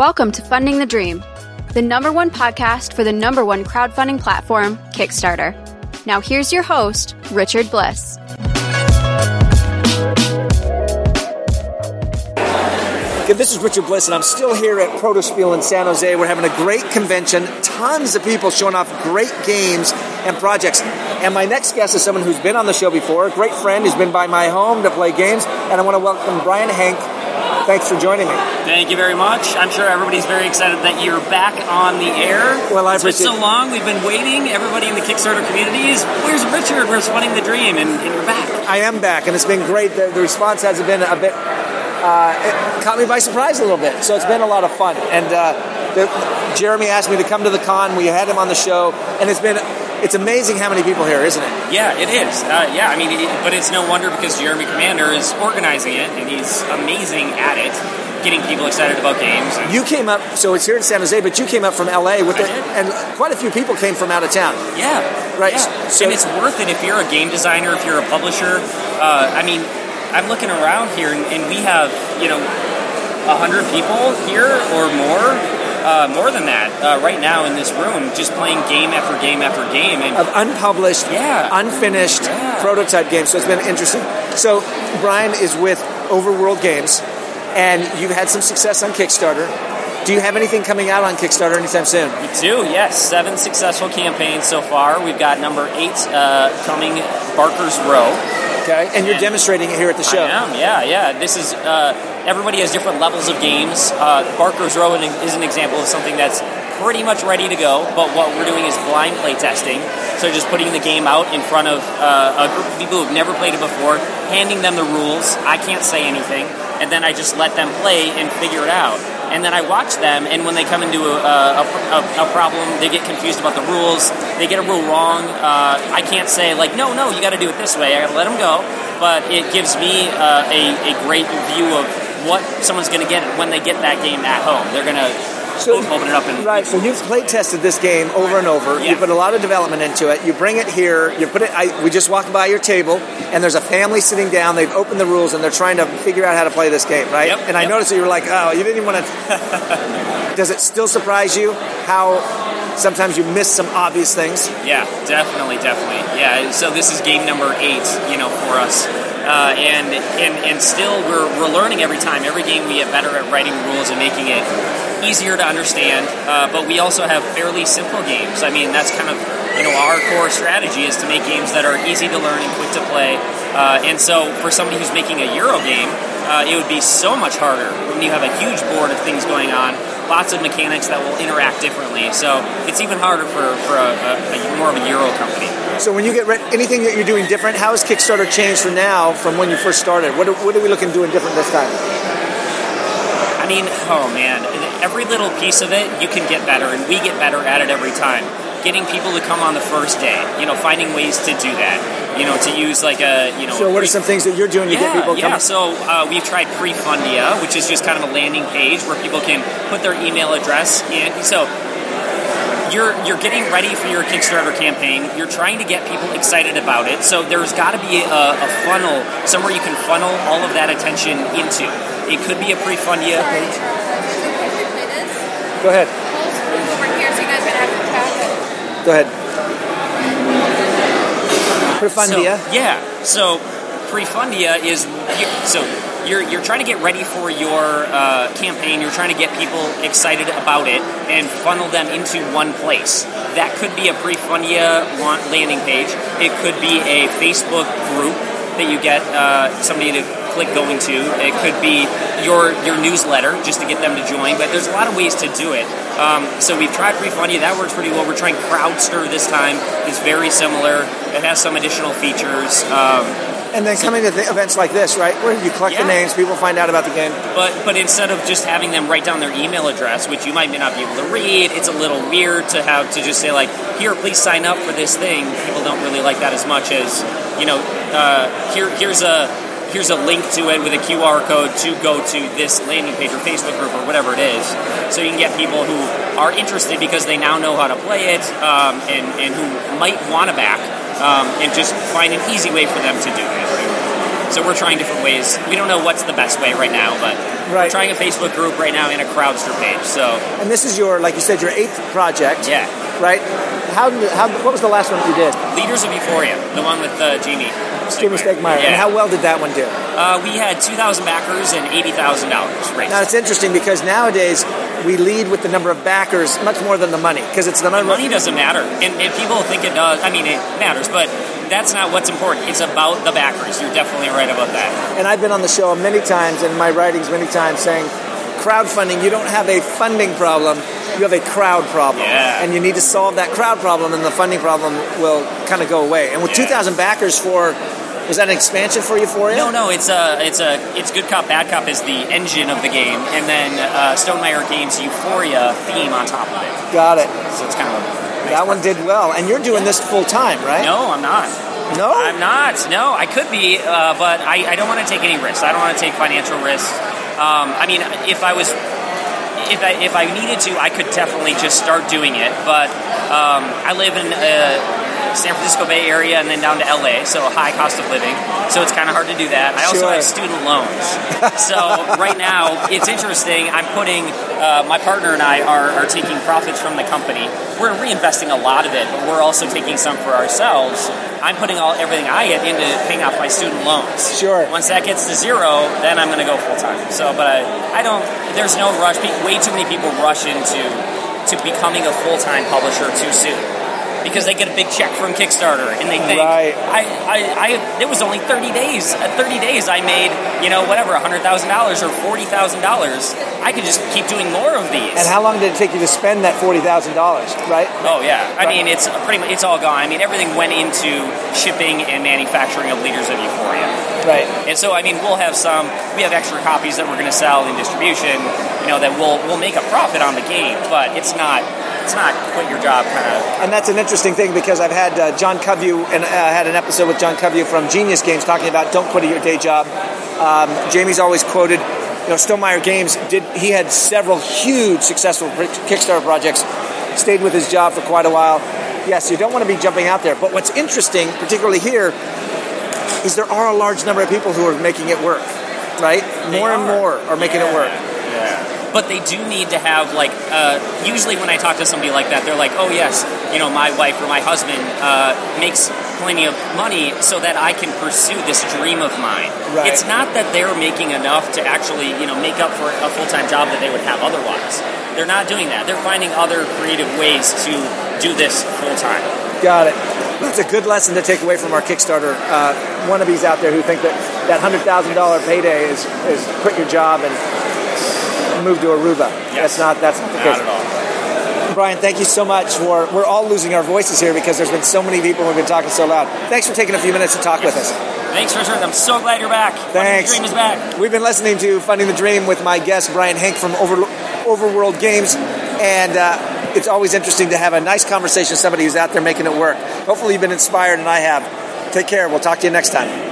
Welcome to Funding the Dream, the number one podcast for the number one crowdfunding platform, Kickstarter. Now, here's your host, Richard Bliss. This is Richard Bliss, and I'm still here at Protospiel in San Jose. We're having a great convention, tons of people showing off great games and projects. And my next guest is someone who's been on the show before, a great friend who's been by my home to play games, and I want to welcome Brian Henk. Thanks for joining me. Thank you very much. I'm sure everybody's very excited that you're back on the air. Well, I it's been so long. We've been waiting. Everybody in the Kickstarter community is, where's Richard? Where's Funding the Dream? And, and you're back. I am back, and it's been great. The, the response has been a bit, uh, it caught me by surprise a little bit. So it's been a lot of fun. And uh, the, Jeremy asked me to come to the con. We had him on the show, and it's been it's amazing how many people here, isn't it? Yeah, it is. Uh, yeah, I mean, it, but it's no wonder because Jeremy Commander is organizing it, and he's amazing at it, getting people excited about games. You came up, so it's here in San Jose, but you came up from LA with it, and quite a few people came from out of town. Yeah, Right, Yeah. so- and it's worth it if you're a game designer, if you're a publisher. Uh, I mean, I'm looking around here, and, and we have you know hundred people here or more. Uh, more than that, uh, right now in this room, just playing game after game after game, and Of unpublished, Yeah. unfinished Yeah. prototype games, so it's been interesting. So Brian is with Overworld Games, and you've had some success on Kickstarter. Do you have anything coming out on Kickstarter anytime soon? we do yes, seven successful campaigns so far. We've got number eight uh, coming, Barker's Row. Okay, and you're And- demonstrating it here at the show. I am, yeah, yeah. This is uh, everybody has different levels of games. Uh, Barker's Row is an example of something that's pretty much ready to go. But what we're doing is blind play testing. So just putting the game out in front of uh, a group of people who've never played it before, handing them the rules. I can't say anything, and then I just let them play and figure it out. And then I watch them, and when they come into a, a, a, a problem, they get confused about the rules. They get a rule wrong. Uh, I can't say like, no, no, you got to do it this way. I got to let them go. But it gives me uh, a, a great view of what someone's going to get when they get that game at home. They're going to So- open it up and Right, so you've play tested this game over and over. You put a lot of development into it. You bring it here. You put it. I, we just walked by your table, and there's a family sitting down. They've opened the rules, and they're trying to figure out how to play this game. Right? Yep, and I yep. noticed that you were like, "Oh, you didn't even want to." Does it still surprise you how sometimes you miss some obvious things? Yeah, definitely, definitely. Yeah. So this is game number eight, you know, for us, uh, and and and still we're we're learning every time. Every game we get better at writing rules and making it easier to understand. Uh, but we also have fairly simple games. I mean, that's kind of you know our core strategy is to make games that are easy to learn and quick to play. Uh, and so for somebody who's making a Euro game, uh, it would be so much harder when you have a huge board of things going on. Lots of mechanics that will interact differently, so it's even harder for, for a, a, a more of a Euro company. So when you get re- anything that you're doing different, how has Kickstarter changed from now from when you first started? What are, what are we looking doing different this time? I mean, oh man, every little piece of it, you can get better, and we get better at it every time. Getting people to come on the first day, you know, finding ways to do that, you know, to use like a, you know. So what are some things that you're doing to yeah, get people coming? yeah. coming? So uh, we've tried Prefundia, which is just kind of a landing page where people can put their email address in. So you're you're getting ready for your Kickstarter campaign. You're trying to get people excited about it. So there's got to be a, a funnel somewhere you can funnel all of that attention into. It could be a Prefundia Sorry, page. can you replay this? Go ahead. Close the room over here so you guys can have to tap it. Go ahead. Prefundia. So, yeah. So Prefundia is so you're you're trying to get ready for your uh, campaign. You're trying to get people excited about it and funnel them into one place. That could be a Prefundia la- landing page. It could be a Facebook group that you get uh, somebody to click going to. It could be your your newsletter just to get them to join. But there's a lot of ways to do it. Um, so we've tried Prefundia. That works pretty well. We're trying Crowdster this time. It's very similar. It has some additional features. Um, And then coming to the events like this, right, where you collect the names, people find out about the game. But but instead of just having them write down their email address, which you might not be able to read, it's a little weird to have to just say like, here, please sign up for this thing. People don't really like that as much as you know. Uh, here here's a here's a link to it with a QR code to go to this landing page or Facebook group or whatever it is. So you can get people who are interested because they now know how to play it um, and and who might want to back um, and just find an easy way for them to do it. So we're trying different ways. We don't know what's the best way right now, but Right. we're trying a Facebook group right now and a Crowdster page. So And this is your, like you said, your eighth project. yeah, Right? How, how, what was the last one you did? Leaders of Euphoria, the one with uh, Jamey. Jimmy Stegmaier. And Yeah. how well did that one do? Uh, we had 2,000 backers and $80,000 raised. Now it's interesting because nowadays we lead with the number of backers much more than the money because it's the The number. money doesn't matter, and, and people think it does. I mean, it matters, but that's not what's important. It's about the backers. You're definitely right about that. And I've been on the show many times and in my writings many times saying crowdfunding, you don't have a funding problem, you have a crowd problem. Yeah. And you need to solve that crowd problem and the funding problem will kind of go away. And with Yeah. 2,000 backers for, was that an expansion for Euphoria? No, no, it's a, it's a, it's good cop, bad cop is the engine of the game, and then uh, Stonemaier Games Euphoria theme on top of it. Got it. So it's kind of a nice That one did well. And you're doing this full time, right? No, I'm not. No? I'm not. No, I could be, uh, but I, I don't want to take any risks. I don't want to take financial risks. Um, I mean, if I was, if I if I needed to, I could definitely just start doing it. But um, I live in uh, San Francisco Bay Area and then down to LA, so high cost of living. So it's kind of hard to do that. I also Sure. have student loans. so right now, it's interesting. I'm putting uh, my partner and I are, are taking profits from the company. We're reinvesting a lot of it, but we're also taking some for ourselves. I'm putting all everything I get into paying off my student loans. Sure. Once that gets to zero, then I'm going to go full time. So, but I, I don't. There's no rush. Way too many people rush into to becoming a full time publisher too soon because they get a big check from Kickstarter and they think Right. I, I, I it was only 30 days. At 30 days, I made you know whatever $100,000 or $40,000. I could just keep doing more of these. And how long did it take you to spend that $40,000, right? Oh yeah, I mean it's pretty much it's all gone. I mean everything went into shipping and manufacturing of Leaders of Euphoria. Right. And so, I mean, we'll have some. We have extra copies that we're going to sell in distribution. You know, that we'll we'll make a profit on the game, but it's not. It's not quit your job kind of. And that's an interesting thing because I've had uh, John Coveyou and uh, had an episode with John Coveyou from Genius Games talking about don't quit your day job. Um, Jamey's always quoted, you know, Stonemaier Games did. He had several huge successful Kickstarter projects. Stayed with his job for quite a while. Yes, you don't want to be jumping out there. But what's interesting, particularly here, is there are a large number of people who are making it work. Right, They more and more are making it work. Yeah. But they do need to have like. Uh, usually, when I talk to somebody like that, they're like, "Oh yes, you know, my wife or my husband uh, makes plenty of money, so that I can pursue this dream of mine." Right. It's not that they're making enough to actually, you know, make up for a full time job that they would have otherwise. They're not doing that. They're finding other creative ways to do this full time. Got it. That's a good lesson to take away from our Kickstarter uh, wannabes out there who think that that hundred thousand dollar payday is, is quit your job and move to Aruba. That's not that's not the case. Not at all. Brian, thank you so much for. We're all losing our voices here because there's been so many people who've been talking so loud. Thanks for taking a few minutes to talk with us. Thanks, Richard. I'm so glad you're back. Funding the Thanks. Dream is back. We've been listening to Funding the Dream with my guest Brian Henk from Over, Overworld Games, and uh, it's always interesting to have a nice conversation with somebody who's out there making it work. Hopefully, you've been inspired, and I have. Take care. We'll talk to you next time.